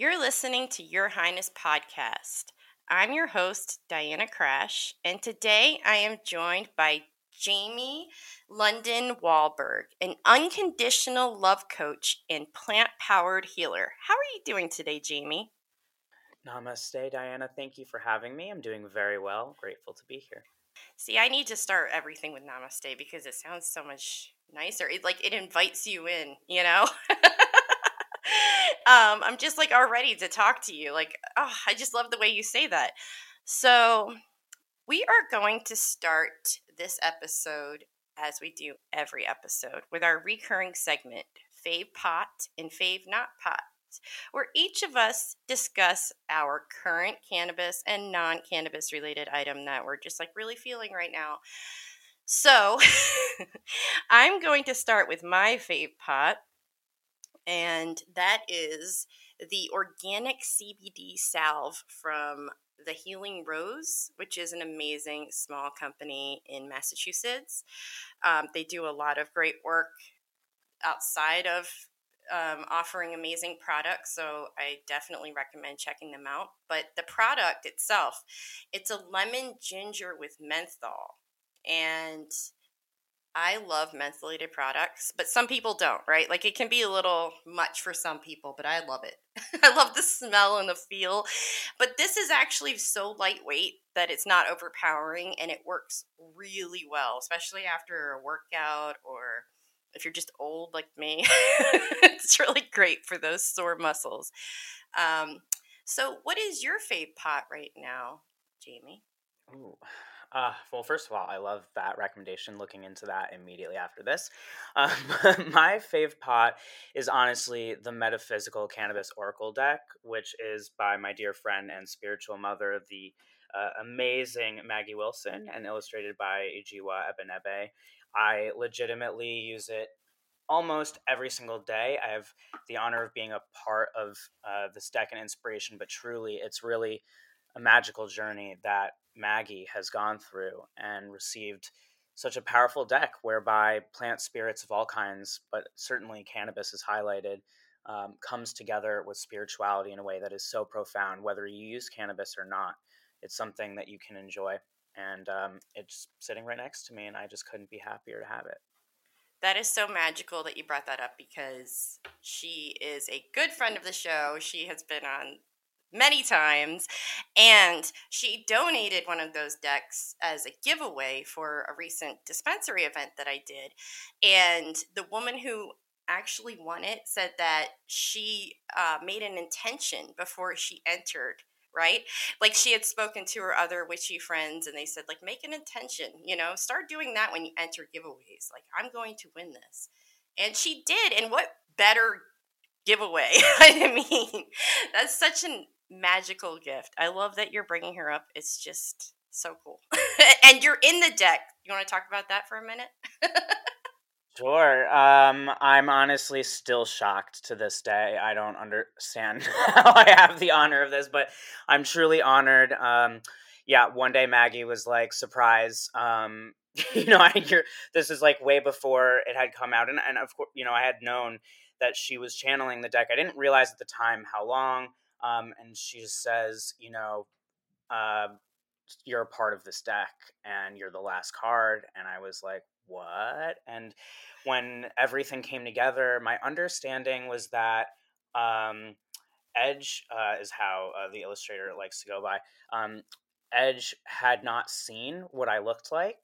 You're listening to Your Highness podcast. I'm your host, Diana Krach, and today I am joined by Jamie London Wahlberg, an unconditional love coach and plant powered healer. How are you doing today, Jamie? Namaste, Diana. Thank you for having me. I'm doing very well. Grateful to be here. See, I need to start everything with namaste because it sounds so much nicer. It like it invites you in, you know? um, I'm just like all ready to talk to you. Like, oh, I just love the way you say that. So, we are going to start this episode as we do every episode with our recurring segment, Fave Pot and Fave Not Pot where each of us discuss our current cannabis and non cannabis related item that we're just like really feeling right now. So, I'm going to start with my fave pot, and that is the organic CBD salve from the Healing Rose, which is an amazing small company in Massachusetts. Um, they do a lot of great work outside of um, offering amazing products, so I definitely recommend checking them out. But the product itself, it's a lemon ginger with menthol, and I love mentholated products, but some people don't, right? Like it can be a little much for some people, but I love it. I love the smell and the feel. But this is actually so lightweight that it's not overpowering and it works really well, especially after a workout or if you're just old like me, it's really great for those sore muscles. Um, so, what is your fave pot right now, Jamie? Ooh. Uh, well, first of all, I love that recommendation. Looking into that immediately after this. Um, my fave pot is honestly the Metaphysical Cannabis Oracle deck, which is by my dear friend and spiritual mother, the uh, amazing Maggie Wilson, and illustrated by Ijiwa Ebenebe. I legitimately use it almost every single day. I have the honor of being a part of uh, this deck and inspiration, but truly, it's really a magical journey that Maggie has gone through and received such a powerful deck whereby plant spirits of all kinds, but certainly cannabis is highlighted, um, comes together with spirituality in a way that is so profound, whether you use cannabis or not. It's something that you can enjoy and um, it's sitting right next to me, and I just couldn't be happier to have it. That is so magical that you brought that up because she is a good friend of the show. She has been on many times and she donated one of those decks as a giveaway for a recent dispensary event that I did. And the woman who actually won it said that she uh, made an intention before she entered right? Like she had spoken to her other witchy friends and they said, like, make an intention, you know, start doing that when you enter giveaways. Like, I'm going to win this. And she did. And what better giveaway? I mean, that's such a magical gift. I love that you're bringing her up. It's just so cool. and you're in the deck. You want to talk about that for a minute? Sure. Um, I'm honestly still shocked to this day. I don't understand how I have the honor of this, but I'm truly honored. Um, yeah, one day Maggie was like, "Surprise!" Um, you know, I hear this is like way before it had come out, and and of course, you know, I had known that she was channeling the deck. I didn't realize at the time how long. Um, and she just says, you know, uh, you're a part of this deck, and you're the last card. And I was like, what? And when everything came together, my understanding was that um, Edge uh, is how uh, the illustrator likes to go by. Um, Edge had not seen what I looked like.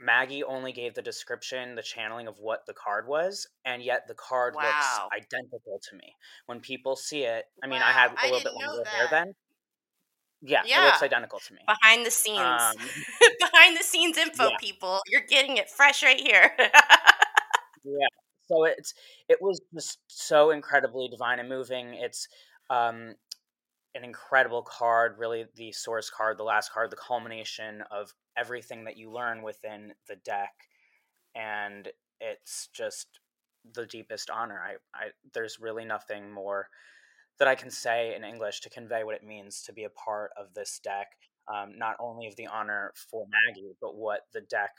Maggie only gave the description, the channeling of what the card was, and yet the card wow. looks identical to me. When people see it, I mean, wow. I had a little bit longer hair then. Yeah, yeah, it looks identical to me. Behind the scenes, um, behind the scenes info, yeah. people, you're getting it fresh right here. yeah, so it's it was just so incredibly divine and moving. It's um, an incredible card, really the source card, the last card, the culmination of everything that you learn within the deck, and it's just the deepest honor. I, I there's really nothing more that I can say in English to convey what it means to be a part of this deck. Um, not only of the honor for Maggie, but what the deck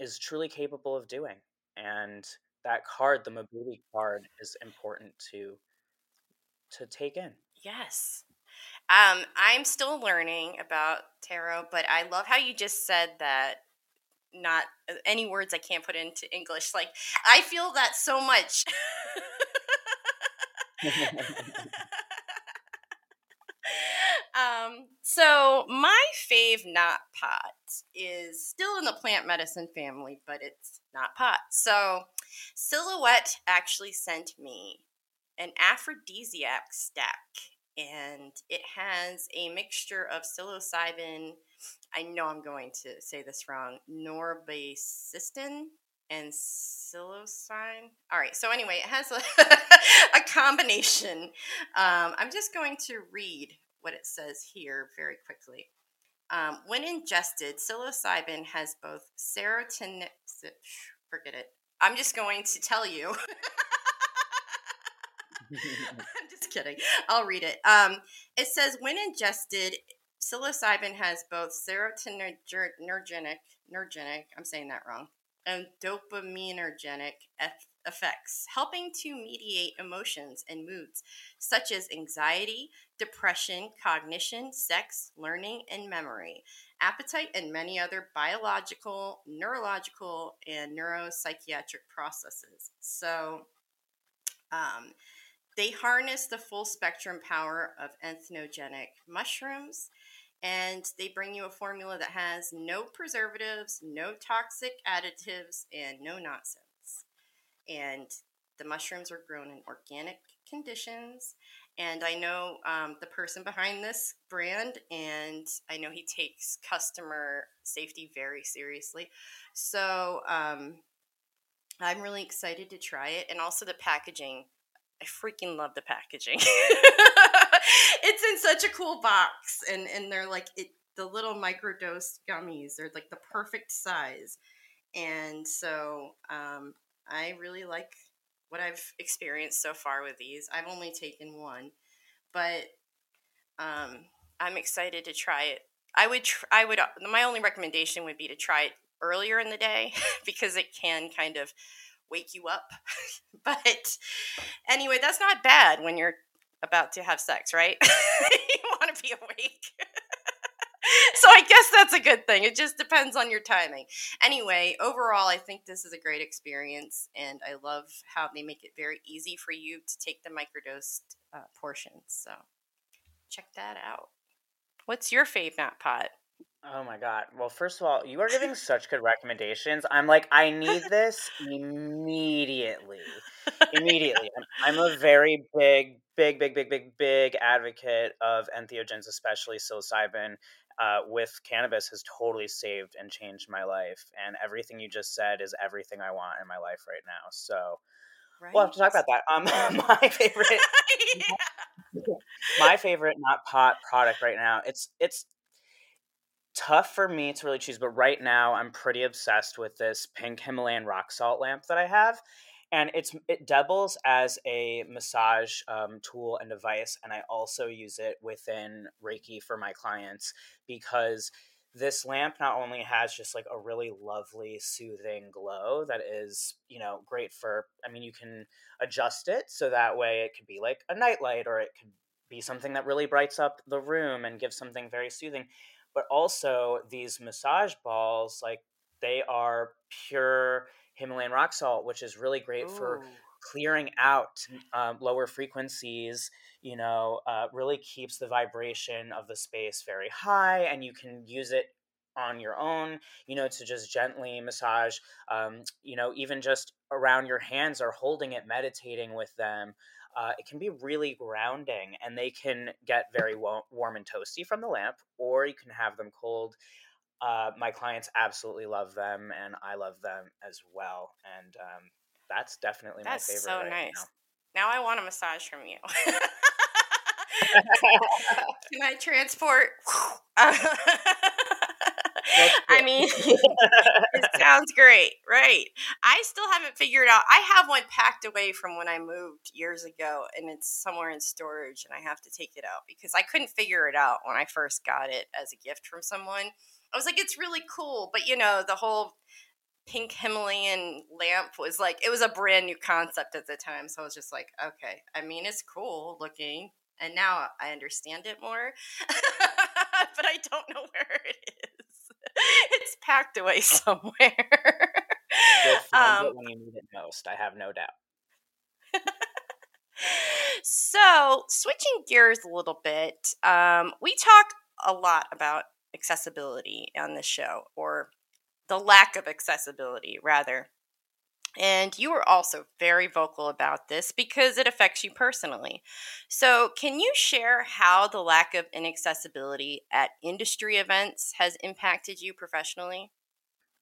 is truly capable of doing. And that card, the Mabudi card, is important to to take in. Yes. Um, I'm still learning about tarot, but I love how you just said that not uh, any words I can't put into English. Like I feel that so much. um, so my fave not pot is still in the plant medicine family, but it's not pot. So Silhouette actually sent me an aphrodisiac stack and it has a mixture of psilocybin. I know I'm going to say this wrong. Norbacistin and psilocybin. All right. So anyway, it has a, a combination. Um, I'm just going to read what it says here very quickly. Um, when ingested, psilocybin has both serotonin. Forget it. I'm just going to tell you. Kidding. I'll read it. Um, it says when ingested, psilocybin has both serotonergic, nergenic, I'm saying that wrong, and dopaminergic effects, helping to mediate emotions and moods such as anxiety, depression, cognition, sex, learning, and memory, appetite, and many other biological, neurological, and neuropsychiatric processes. So, um, they harness the full spectrum power of entheogenic mushrooms and they bring you a formula that has no preservatives, no toxic additives, and no nonsense. And the mushrooms are grown in organic conditions. And I know um, the person behind this brand, and I know he takes customer safety very seriously. So um, I'm really excited to try it. And also, the packaging I freaking love the packaging. it's in such a cool box, and and they're like it. The little microdose gummies They're like the perfect size, and so um, I really like what I've experienced so far with these. I've only taken one, but um, I'm excited to try it. I would, tr- I would. My only recommendation would be to try it earlier in the day because it can kind of wake you up. but anyway, that's not bad when you're about to have sex, right? you want to be awake. so I guess that's a good thing. It just depends on your timing. Anyway, overall, I think this is a great experience, and I love how they make it very easy for you to take the microdosed uh, portions. So check that out. What's your fave not pot? Oh my god. Well, first of all, you are giving such good recommendations. I'm like, I need this immediately. Immediately. I'm, I'm a very big, big, big, big, big, big advocate of entheogens, especially psilocybin. Uh, with cannabis has totally saved and changed my life. And everything you just said is everything I want in my life right now. So right. we'll have to talk about that. Um, my favorite, yeah. my favorite not pot product right now. It's it's tough for me to really choose, but right now I'm pretty obsessed with this pink Himalayan rock salt lamp that I have. And it's it doubles as a massage um, tool and device, and I also use it within Reiki for my clients because this lamp not only has just like a really lovely soothing glow that is you know great for i mean you can adjust it so that way it could be like a nightlight or it could be something that really brights up the room and gives something very soothing but also these massage balls like they are pure himalayan rock salt which is really great Ooh. for clearing out um, lower frequencies you know uh, really keeps the vibration of the space very high and you can use it on your own you know to just gently massage um, you know even just around your hands or holding it meditating with them uh, it can be really grounding and they can get very warm and toasty from the lamp, or you can have them cold. Uh, my clients absolutely love them, and I love them as well. And um, that's definitely that's my favorite. That's so right nice. Now. now I want a massage from you. can I transport? I mean, it sounds great, right? I still haven't figured out. I have one packed away from when I moved years ago, and it's somewhere in storage, and I have to take it out because I couldn't figure it out when I first got it as a gift from someone. I was like, it's really cool, but you know, the whole pink Himalayan lamp was like, it was a brand new concept at the time. So I was just like, okay, I mean, it's cool looking, and now I understand it more, but I don't know where it is. It's packed away somewhere. Um, when you need it most. I have no doubt. so, switching gears a little bit, um, we talk a lot about accessibility on this show, or the lack of accessibility, rather. And you were also very vocal about this because it affects you personally. So, can you share how the lack of inaccessibility at industry events has impacted you professionally?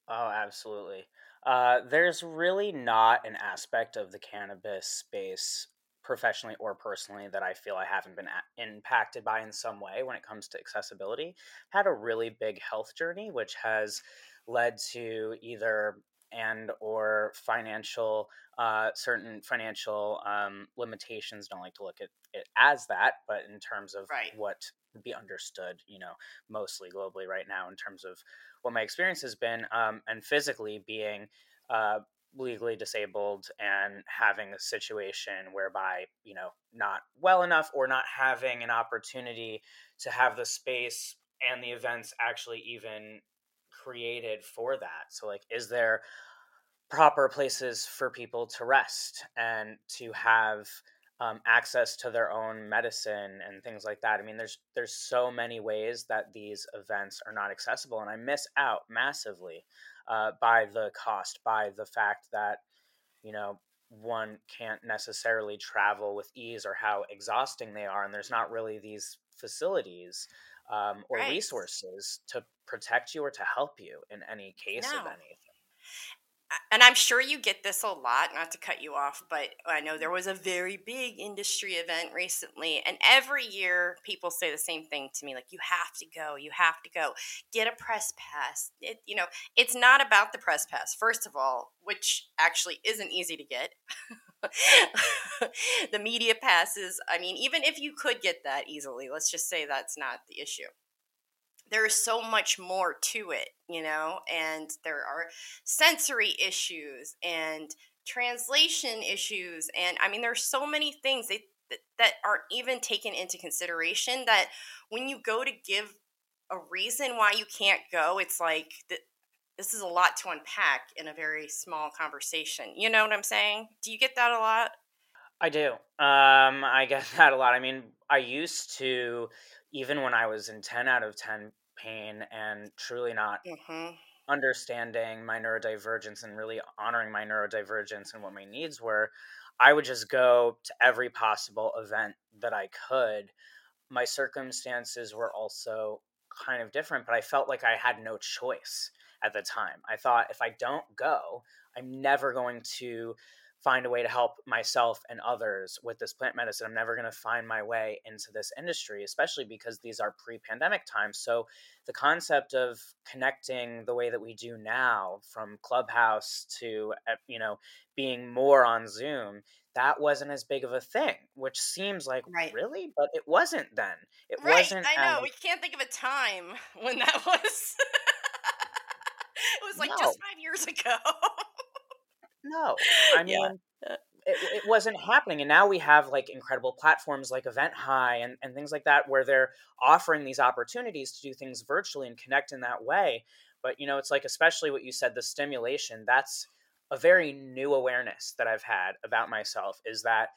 Oh, absolutely. Uh, there's really not an aspect of the cannabis space professionally or personally that I feel I haven't been a- impacted by in some way when it comes to accessibility. Had a really big health journey, which has led to either and or financial uh, certain financial um, limitations don't like to look at it as that but in terms of right. what be understood you know mostly globally right now in terms of what my experience has been um, and physically being uh, legally disabled and having a situation whereby you know not well enough or not having an opportunity to have the space and the events actually even created for that. So, like, is there proper places for people to rest and to have um, access to their own medicine and things like that? I mean, there's there's so many ways that these events are not accessible, and I miss out massively uh, by the cost, by the fact that you know one can't necessarily travel with ease or how exhausting they are and there's not really these facilities um, or right. resources to protect you or to help you in any case no. of anything. And I'm sure you get this a lot, not to cut you off, but I know there was a very big industry event recently, and every year people say the same thing to me like, you have to go, you have to go, get a press pass. It, you know, it's not about the press pass, first of all, which actually isn't easy to get. the media passes, I mean, even if you could get that easily, let's just say that's not the issue. There is so much more to it, you know, and there are sensory issues and translation issues. And I mean, there's so many things that, that aren't even taken into consideration that when you go to give a reason why you can't go, it's like, this is a lot to unpack in a very small conversation. You know what I'm saying? Do you get that a lot? I do. Um, I get that a lot. I mean, I used to, even when I was in 10 out of 10 pain and truly not mm-hmm. understanding my neurodivergence and really honoring my neurodivergence and what my needs were, I would just go to every possible event that I could. My circumstances were also kind of different, but I felt like I had no choice at the time. I thought if I don't go, I'm never going to find a way to help myself and others with this plant medicine. I'm never going to find my way into this industry, especially because these are pre pandemic times. So, the concept of connecting the way that we do now from Clubhouse to, eh, you know, being more on Zoom, that wasn't as big of a thing, which seems like right. really, but it wasn't then. It right, wasn't. I know. We can't think of a time when that was was like no. just five years ago. no, I mean. Yeah. It, it, wasn't happening and now we have like incredible platforms like event high and, and things like that where they're offering these opportunities to do things virtually and connect in that way but you know it's like especially what you said the stimulation that's a very new awareness that i've had about myself is that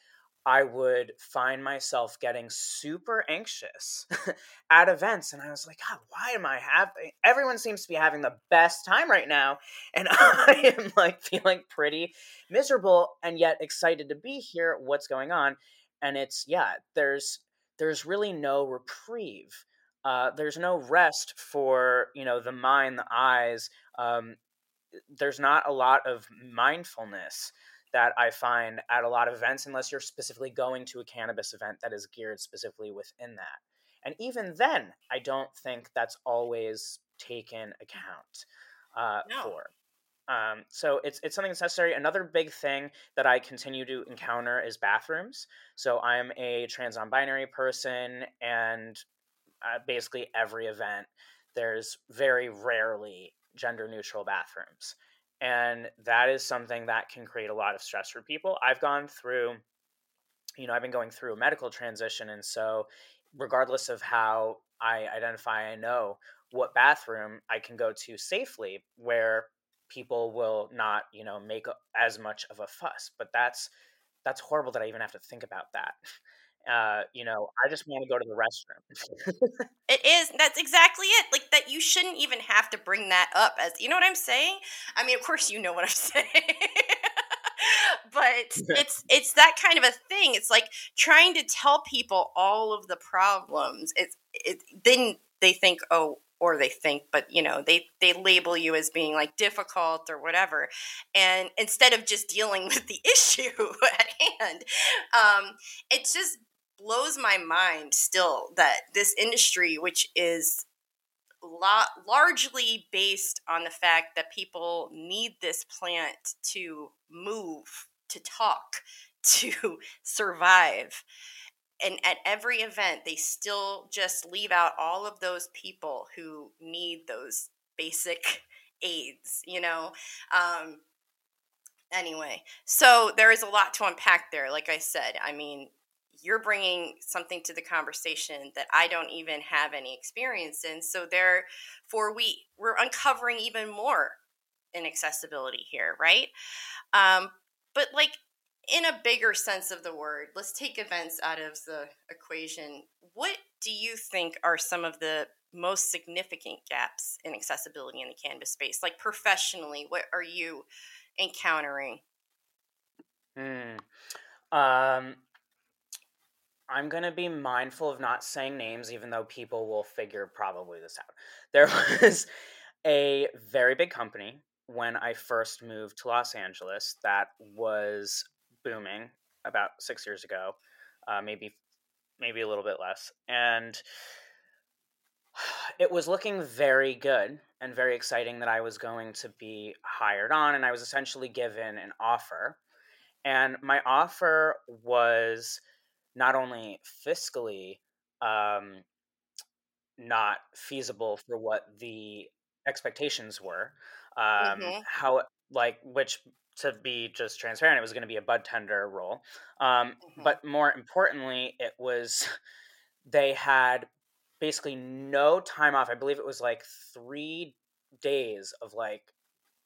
I would find myself getting super anxious at events. And I was like, God, why am I having? Everyone seems to be having the best time right now. And I am like feeling pretty miserable and yet excited to be here. What's going on? And it's, yeah, there's, there's really no reprieve. Uh, there's no rest for, you know, the mind, the eyes. Um, there's not a lot of mindfulness that I find at a lot of events, unless you're specifically going to a cannabis event that is geared specifically within that. And even then, I don't think that's always taken account uh, no. for. Um, so it's it's something that's necessary. Another big thing that I continue to encounter is bathrooms. So I'm a trans non-binary person, and uh, basically every event there's very rarely gender neutral bathrooms and that is something that can create a lot of stress for people i've gone through you know, I've been going through a medical transition. And so, regardless of how I identify, I know what bathroom I can go to safely where people will not, you know, make as much of a fuss. But that's that's horrible that I even have to think about that. Uh, you know, I just want to go to the restroom. it is. That's exactly it. Like that you shouldn't even have to bring that up as you know what I'm saying? I mean, of course you know what I'm saying. but it's it's that kind of a thing. It's like trying to tell people all of the problems. It's it then they think, "Oh, or they think but you know they they label you as being like difficult or whatever and instead of just dealing with the issue at hand um, it just blows my mind still that this industry which is largely based on the fact that people need this plant to move to talk to survive and at every event they still just leave out all of those people who need those basic aids you know? Um anyway so there is a lot to unpack there like i said. I mean you're bringing something to the conversation that i don't even have any experience in so therefore we we're uncovering even more inaccessibility here right um but like in a bigger sense of the word, let's take events out of the equation. What do you think are some of the most significant gaps in accessibility in the cannabis space? Like professionally, what are you encountering? Hmm. Um, I'm to be mindful of not saying names, even though people will figure probably this out. There was a very big company when I first moved to Los Angeles that was booming about six years ago, uh, maybe maybe a little bit less, and it was looking very good and very exciting that I was going to be hired on, and I was essentially given an offer, and my offer was not only fiscally um, not feasible for what the expectations were, um, mm-hmm. how like which to be just transparent, it was going to be a bud tender role. Um, mm-hmm. But more importantly, it was they had basically no time off. I believe it was like three days of like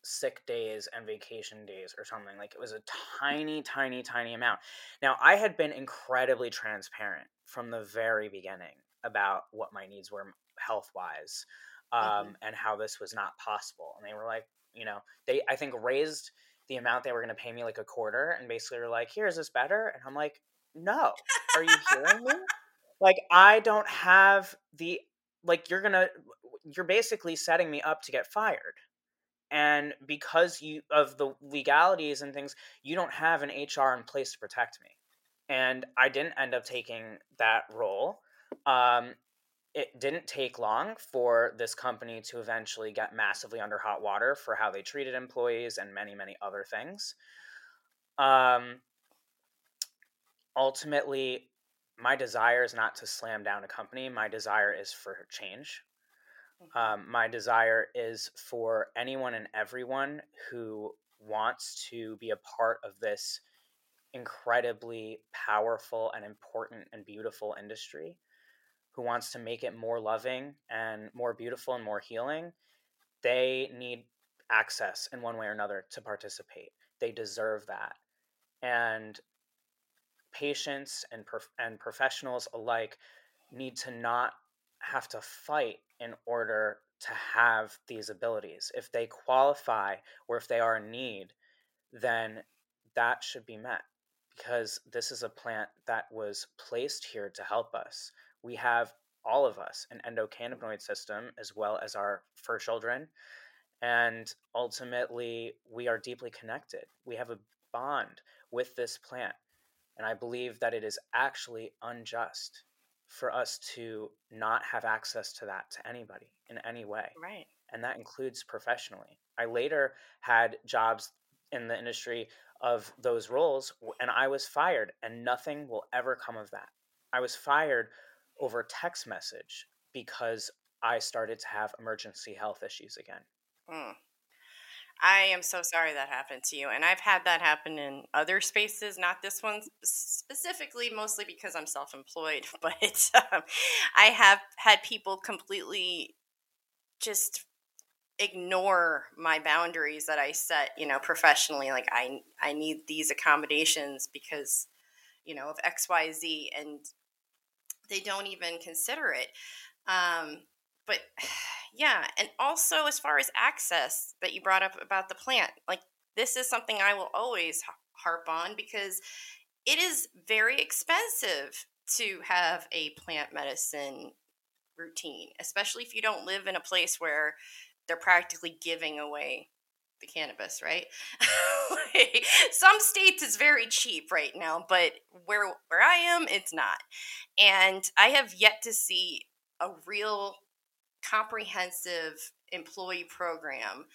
sick days and vacation days or something. Like it was a tiny, tiny, tiny amount. Now, I had been incredibly transparent from the very beginning about what my needs were health wise um, mm-hmm. and how this was not possible. And they were like, you know, they, I think, raised the amount they were going to pay me like a quarter and basically were like, here, is this better? And I'm like, no. Are you hearing me? Like, I don't have the, like, you're going to, you're basically setting me up to get fired. And because you, of the legalities and things, you don't have an HR in place to protect me. And I didn't end up taking that role. Um, it didn't take long for this company to eventually get massively under hot water for how they treated employees and many, many other things. Um, ultimately, my desire is not to slam down a company. My desire is for change. Um, my desire is for anyone and everyone who wants to be a part of this incredibly powerful and important and beautiful industry who wants to make it more loving and more beautiful and more healing, they need access in one way or another to participate. They deserve that. And patients and prof- and professionals alike need to not have to fight in order to have these abilities. If they qualify or if they are in need, then that should be met because this is a plant that was placed here to help us we have all of us an endocannabinoid system as well as our fur children. And ultimately, we are deeply connected. We have a bond with this plant. And I believe that it is actually unjust for us to not have access to that to anybody in any way. Right. And that includes professionally. I later had jobs in the industry of those roles and I was fired, and nothing will ever come of that. I was fired over text message because I started to have emergency health issues again. Mm. I am so sorry that happened to you. And I've had that happen in other spaces, not this one specifically, mostly because I'm self employed. But um, I have had people completely just ignore my boundaries that I set, you know, professionally. Like, I, I need these accommodations because, you know, of XYZ. And they don't even consider it. Um, but yeah, and also as far as access that you brought up about the plant, like this is something I will always harp on because it is very expensive to have a plant medicine routine, especially if you don't live in a place where they're practically giving away the cannabis, right? Some states it's very cheap right now, but where where I am, it's not. And I have yet to see a real comprehensive employee program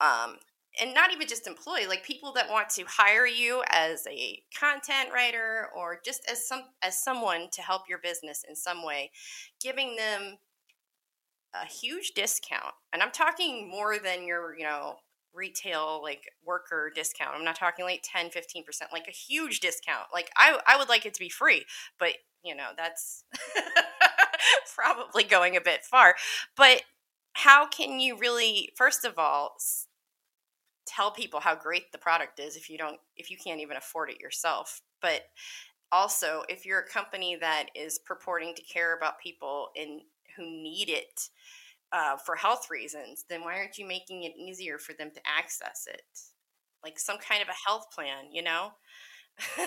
um, and not even just employee like people that want to hire you as a content writer or just as some as someone to help your business in some way giving them a huge discount and i'm talking more than your you know retail like worker discount. I'm not talking like 10 15% like a huge discount. Like i i would like it to be free but you know that's probably going a bit far. But how can you really, first of all, tell people how great the product is if you don't, if you can't even afford it yourself? But also, if you're a company that is purporting to care about people in who need it uh, for health reasons, then why aren't you making it easier for them to access it? Like some kind of a health plan, you know?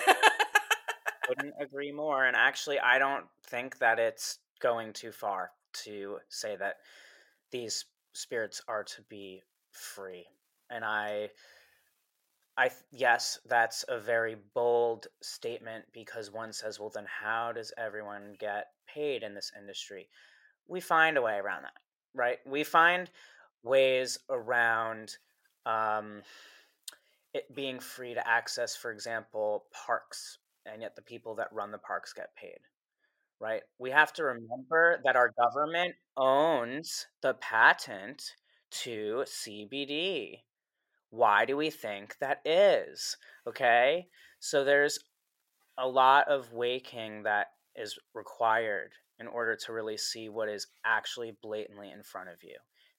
Wouldn't agree more. And actually, I don't think that it's going too far to say that these spirits are to be free. And I I yes, that's a very bold statement because one says, well then how does everyone get paid in this industry? We find a way around that, right? We find ways around um, it being free to access, for example, parks, and yet the people that run the parks get paid right? We have to remember that our government owns the patent to CBD. Why do we think that is? Okay. So there's a lot of waking that is required in order to really see what is actually blatantly in front of you.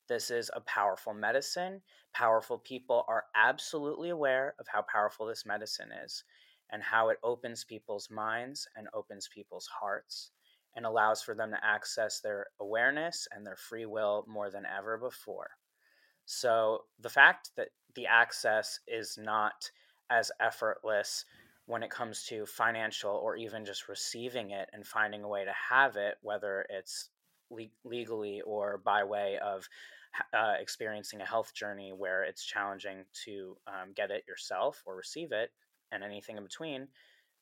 This is a powerful medicine. Powerful people are absolutely aware of how powerful this medicine is and how it opens people's minds and opens people's hearts and allows for them to access their awareness and their free will more than ever before. So, the fact that the access is not as effortless when it comes to financial or even just receiving it and finding a way to have it, whether it's le- legally or by way of uh, experiencing a health journey where it's challenging to um, get it yourself or receive it, and anything in between,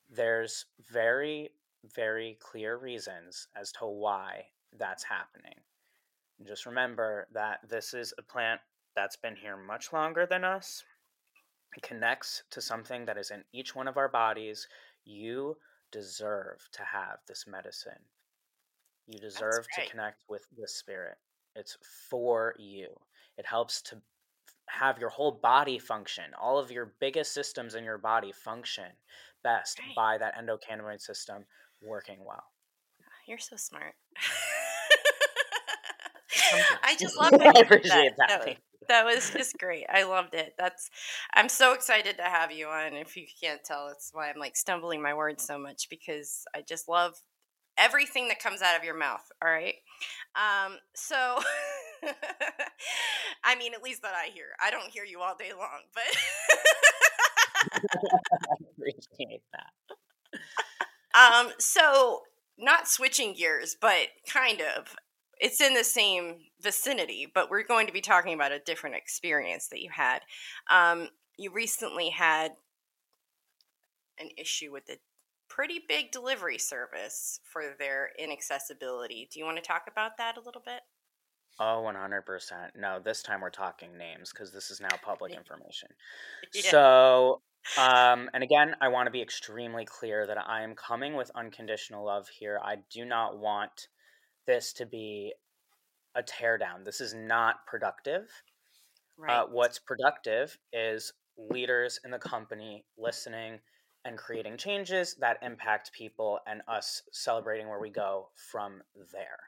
there's very, very clear reasons as to why that's happening. And just remember that this is a plant that's been here much longer than us. It connects to something that is in each one of our bodies. You deserve to have this medicine. You deserve to connect with the spirit. It's for you. It helps to have your whole body function, all of your biggest systems in your body function best right. by that endocannabinoid system working well. You're so smart. I just love that. That. That was, that was just great. I loved it. That's I'm so excited to have you on. If you can't tell, it's why I'm like stumbling my words so much because I just love everything that comes out of your mouth. All right. Um, so, I mean, at least that I hear. I don't hear you all day long, but I appreciate that. Um, so not switching gears, but kind of. It's in the same vicinity, but we're going to be talking about a different experience that you had. Um, you recently had an issue with a pretty big delivery service for their inaccessibility. Do you want to talk about that a little bit? Oh, 100%. No, this time we're talking names because this is now public information. yeah. So, um, and again, I want to be extremely clear that I am coming with unconditional love here. I do not want this to be a teardown. This is not productive. Right. Uh, what's productive is leaders in the company listening and creating changes that impact people and us celebrating where we go from there.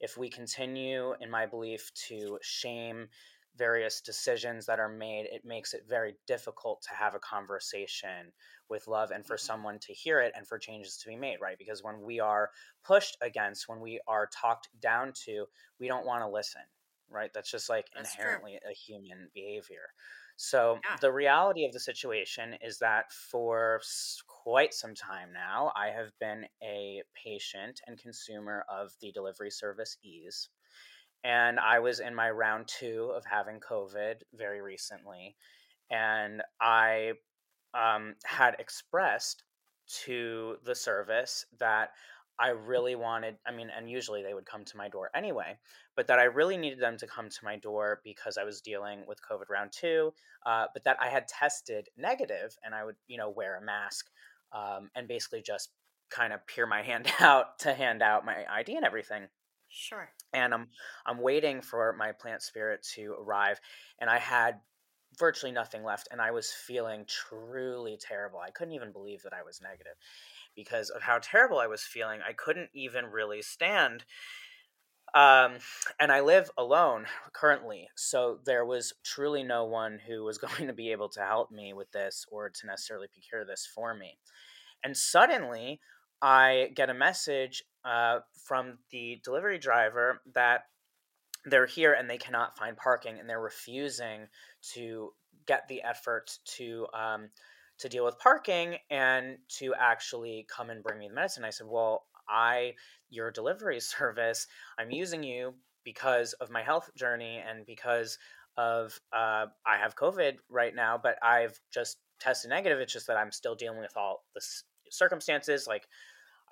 If we continue, in my belief, to shame various decisions that are made, it makes it very difficult to have a conversation with love and for mm-hmm. someone to hear it and for changes to be made, right? Because when we are pushed against, when we are talked down to, we don't want to listen, right? That's just like That's inherently true. a human behavior. So yeah. the reality of the situation is that for quite some time now, I have been a patient and consumer of the delivery service Eaze. And I was in my round two of having COVID very recently. And I um, had expressed to the service that I really wanted, I mean, and usually they would come to my door anyway, but that I really needed them to come to my door because I was dealing with COVID round two, uh, but that I had tested negative and I would, you know, wear a mask um, and basically just kind of peer my hand out to hand out my ID and everything. Sure. And I'm I'm waiting for my plant spirit to arrive, and I had virtually nothing left, and I was feeling truly terrible. I couldn't even believe that I was negative because of how terrible I was feeling. I couldn't even really stand. Um, and I live alone currently, so there was truly no one who was going to be able to help me with this or to necessarily procure this for me. And suddenly, I get a message uh, from the delivery driver that they're here and they cannot find parking and they're refusing to get the effort to um, to deal with parking and to actually come and bring me the medicine. I said, Well, I, your delivery service, I'm using you because of my health journey and because of uh, I have COVID right now, but I've just tested negative. It's just that I'm still dealing with all the circumstances. Like,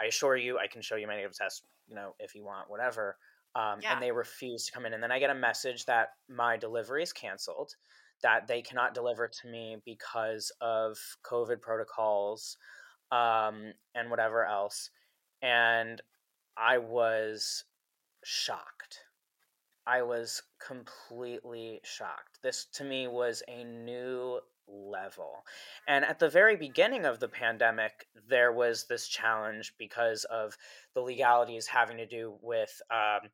I assure you, I can show you my negative test, you know, if you want, whatever. Um, yeah. And they refuse to come in. And then I get a message that my delivery is canceled that they cannot deliver to me because of COVID protocols um, and whatever else. And I was shocked. I was completely shocked. This to me was a new level. And at the very beginning of the pandemic, there was this challenge because of the legalities having to do with. Um,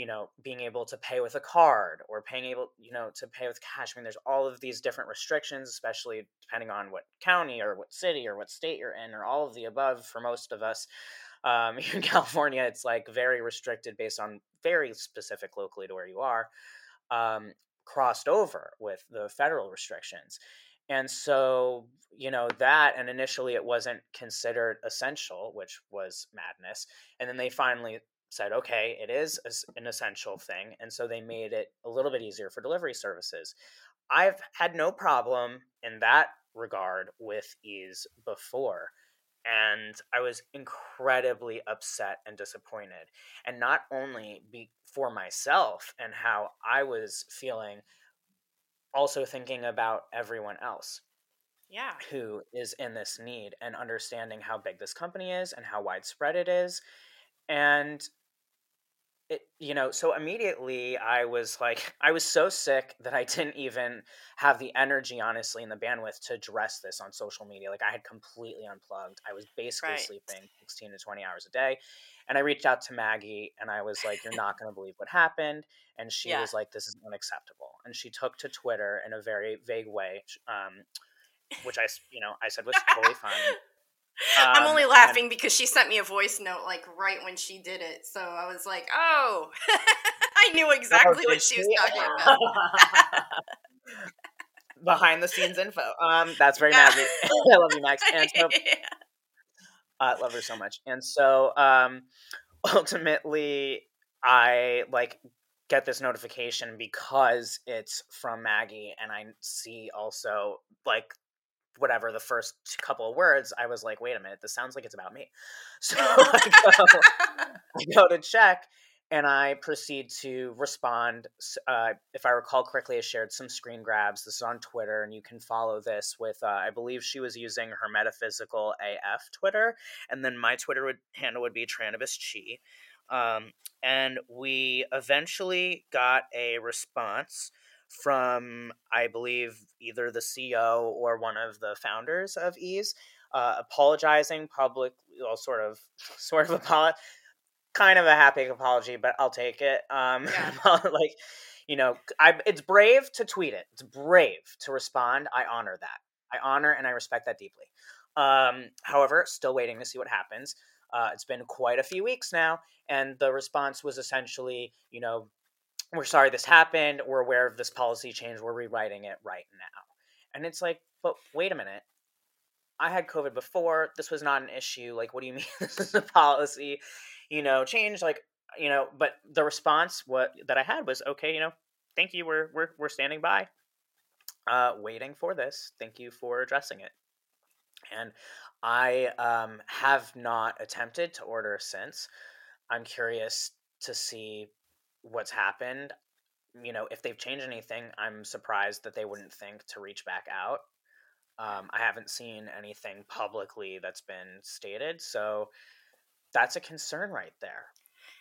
you know being able to pay with a card or paying able you know to pay with cash. I mean there's all of these different restrictions especially depending on what county or what city or what state you're in or all of the above for most of us um, in california it's like very restricted based on very specific locally to where you are um, crossed over with the federal restrictions. And so you know that and initially it wasn't considered essential which was madness and then they finally said, okay, it is an essential thing. And so they made it a little bit easier for delivery services. I've had no problem in that regard with Eaze before. And I was incredibly upset and disappointed. And not only be, for myself and how I was feeling, also thinking about everyone else yeah who is in this need and understanding how big this company is and how widespread it is and it, you know, so immediately I was like, I was so sick that I didn't even have the energy, honestly, and the bandwidth to address this on social media. Like I had completely unplugged. I was basically right. sleeping 16 to 20 hours a day. And I reached out to Maggie and I was like, You're not going to believe what happened. And she yeah. was like, This is unacceptable. And she took to Twitter in a very vague way, um, which I, you know, I said was totally fine. Um, I'm only laughing and, because she sent me a voice note like right when she did it. So I was like, oh, I knew exactly oh, what she was talking about. Behind the scenes info. Um, that's very yeah. magic. I love you, Max. And so, yeah. uh, love her so much. And so, um, ultimately, I like get this notification because it's from Maggie, and I see also like whatever the first couple of words, I was like, wait a minute, this sounds like it's about me. So I, go, I go to check and I proceed to respond. Uh, if I recall correctly, I shared some screen grabs. This is on Twitter, and you can follow this with, uh, I believe she was using her metaphysical AF Twitter, and then my Twitter would, handle would be Tranibus Chi. Um, and we eventually got a response from, I believe, either the CEO or one of the founders of Eaze, uh, apologizing public, well, sort of, sort of apologize, kind of a happy apology, but I'll take it. Um, yeah. like, you know, I, it's brave to tweet it. It's brave to respond. I honor that. I honor and I respect that deeply. Um, however, still waiting to see what happens. Uh, it's been quite a few weeks now, and the response was essentially, you know, we're sorry this happened. We're aware of this policy change. We're rewriting it right now. And it's like, but wait a minute. I had COVID before. This was not an issue. Like, what do you mean this is a policy, you know, change? Like, you know, but the response what that I had was, okay, you know, thank you. We're we're we're standing by, uh, waiting for this. Thank you for addressing it. And I um, have not attempted to order since. I'm curious to see what's happened. You know, if they've changed anything, I'm surprised that they wouldn't think to reach back out. Um, I haven't seen anything publicly that's been stated, so that's a concern right there.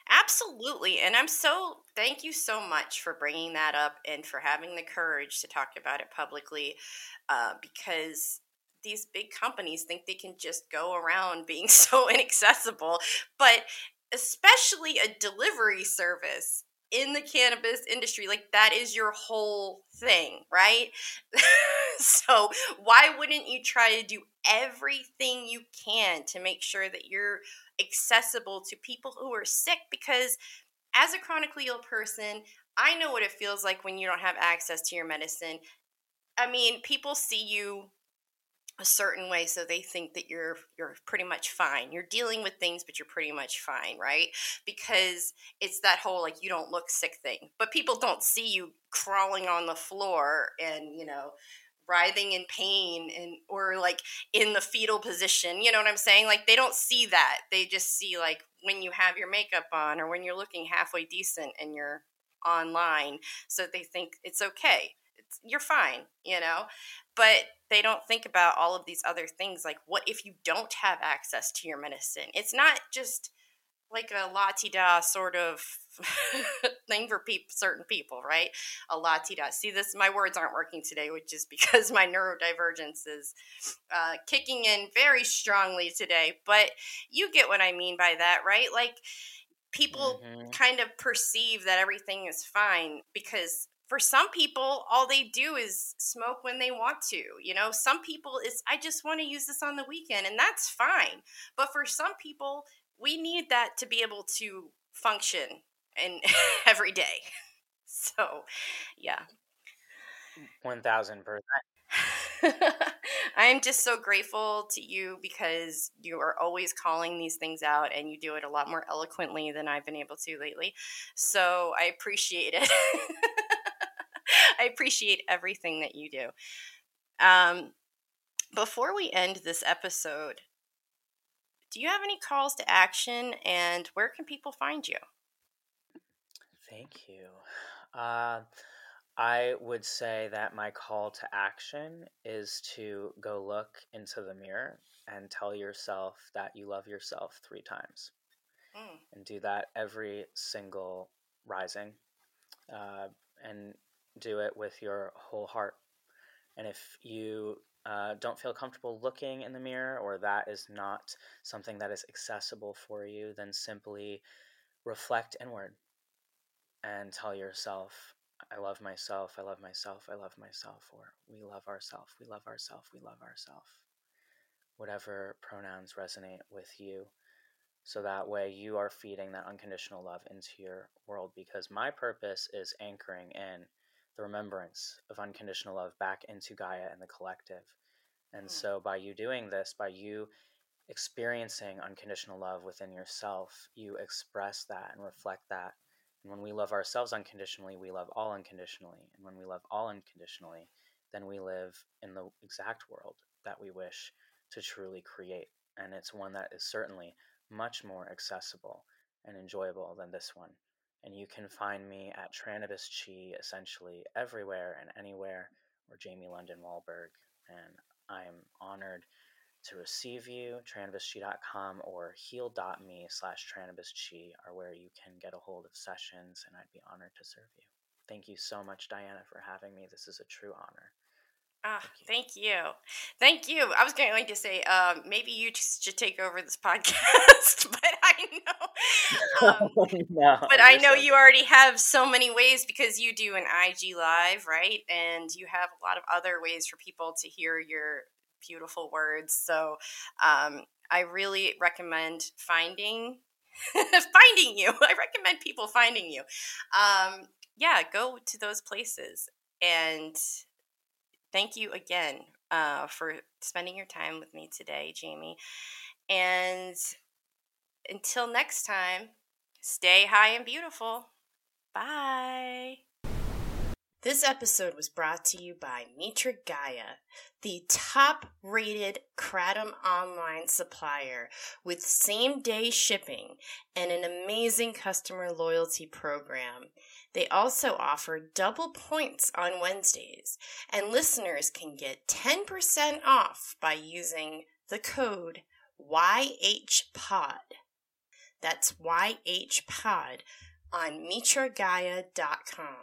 Absolutely. And I'm so, thank you so much for bringing that up and for having the courage to talk about it publicly uh, because these big companies think they can just go around being so inaccessible. But especially a delivery service in the cannabis industry like that is your whole thing right? So why wouldn't you try to do everything you can to make sure that you're accessible to people who are sick? Because as a chronically ill person i know what it feels like when you don't have access to your medicine. I mean people see you a certain way so they think that you're you're pretty much fine. You're dealing with things but you're pretty much fine right? Because it's that whole like you don't look sick thing. But people don't see you crawling on the floor and you know writhing in pain and or like in the fetal position you know what i'm saying? Like they don't see that. They just see like when you have your makeup on or when you're looking halfway decent and you're online so they think it's okay you're fine you know? But they don't think about all of these other things like what if you don't have access to your medicine? It's not just like a la da sort of thing for pe- certain people right? A la da see this my words aren't working today which is because my neurodivergence is uh, kicking in very strongly today. But you get what i mean by that right? Like people mm-hmm. kind of perceive that everything is fine because for some people all they do is smoke when they want to you know some people is i just want to use this on the weekend and that's fine but for some people we need that to be able to function and every day so yeah 1000% I'm just so grateful to you because you are always calling these things out and you do it a lot more eloquently than I've been able to lately. So I appreciate it. I appreciate everything that you do. Um, before we end this episode, do you have any calls to action and where can people find you? Thank you. Uh, I would say that my call to action is to go look into the mirror and tell yourself that you love yourself three times. Mm. And do that every single rising. Uh, and do it with your whole heart. And if you uh, don't feel comfortable looking in the mirror or that is not something that is accessible for you, then simply reflect inward and tell yourself, I love myself, I love myself, I love myself, or we love ourselves, we love ourselves, we love ourselves. Whatever pronouns resonate with you. So that way you are feeding that unconditional love into your world because my purpose is anchoring in the remembrance of unconditional love back into Gaia and the collective. And mm. so, by you doing this, by you experiencing unconditional love within yourself, you express that and reflect that. And when we love ourselves unconditionally, we love all unconditionally. And when we love all unconditionally, then we live in the exact world that we wish to truly create. And it's one that is certainly much more accessible and enjoyable than this one. And you can find me at Tranibus Chi essentially everywhere and anywhere, or Jamie London Wahlberg. And I'm honored to receive you. Tranibuschi.com or heal.me slash Tranibuschi are where you can get a hold of sessions, and I'd be honored to serve you. Thank you so much, Diana, for having me. This is a true honor. Ah, thank you. thank you. I was going to say, um, maybe you should take over this podcast, but I know, um, no, but I know so you already have so many ways because you do an IG live, right? And you have a lot of other ways for people to hear your beautiful words. So, um, I really recommend finding finding you. I recommend people finding you. Um, yeah, go to those places and thank you again uh, for spending your time with me today, Jamie. And until next time, stay high and beautiful. Bye. This episode was brought to you by Mitra Gaia, the top rated Kratom online supplier with same day shipping and an amazing customer loyalty program. They also offer double points on Wednesdays, and listeners can get 10% off by using the code YHPOD. That's YHPOD on mitragaia.com.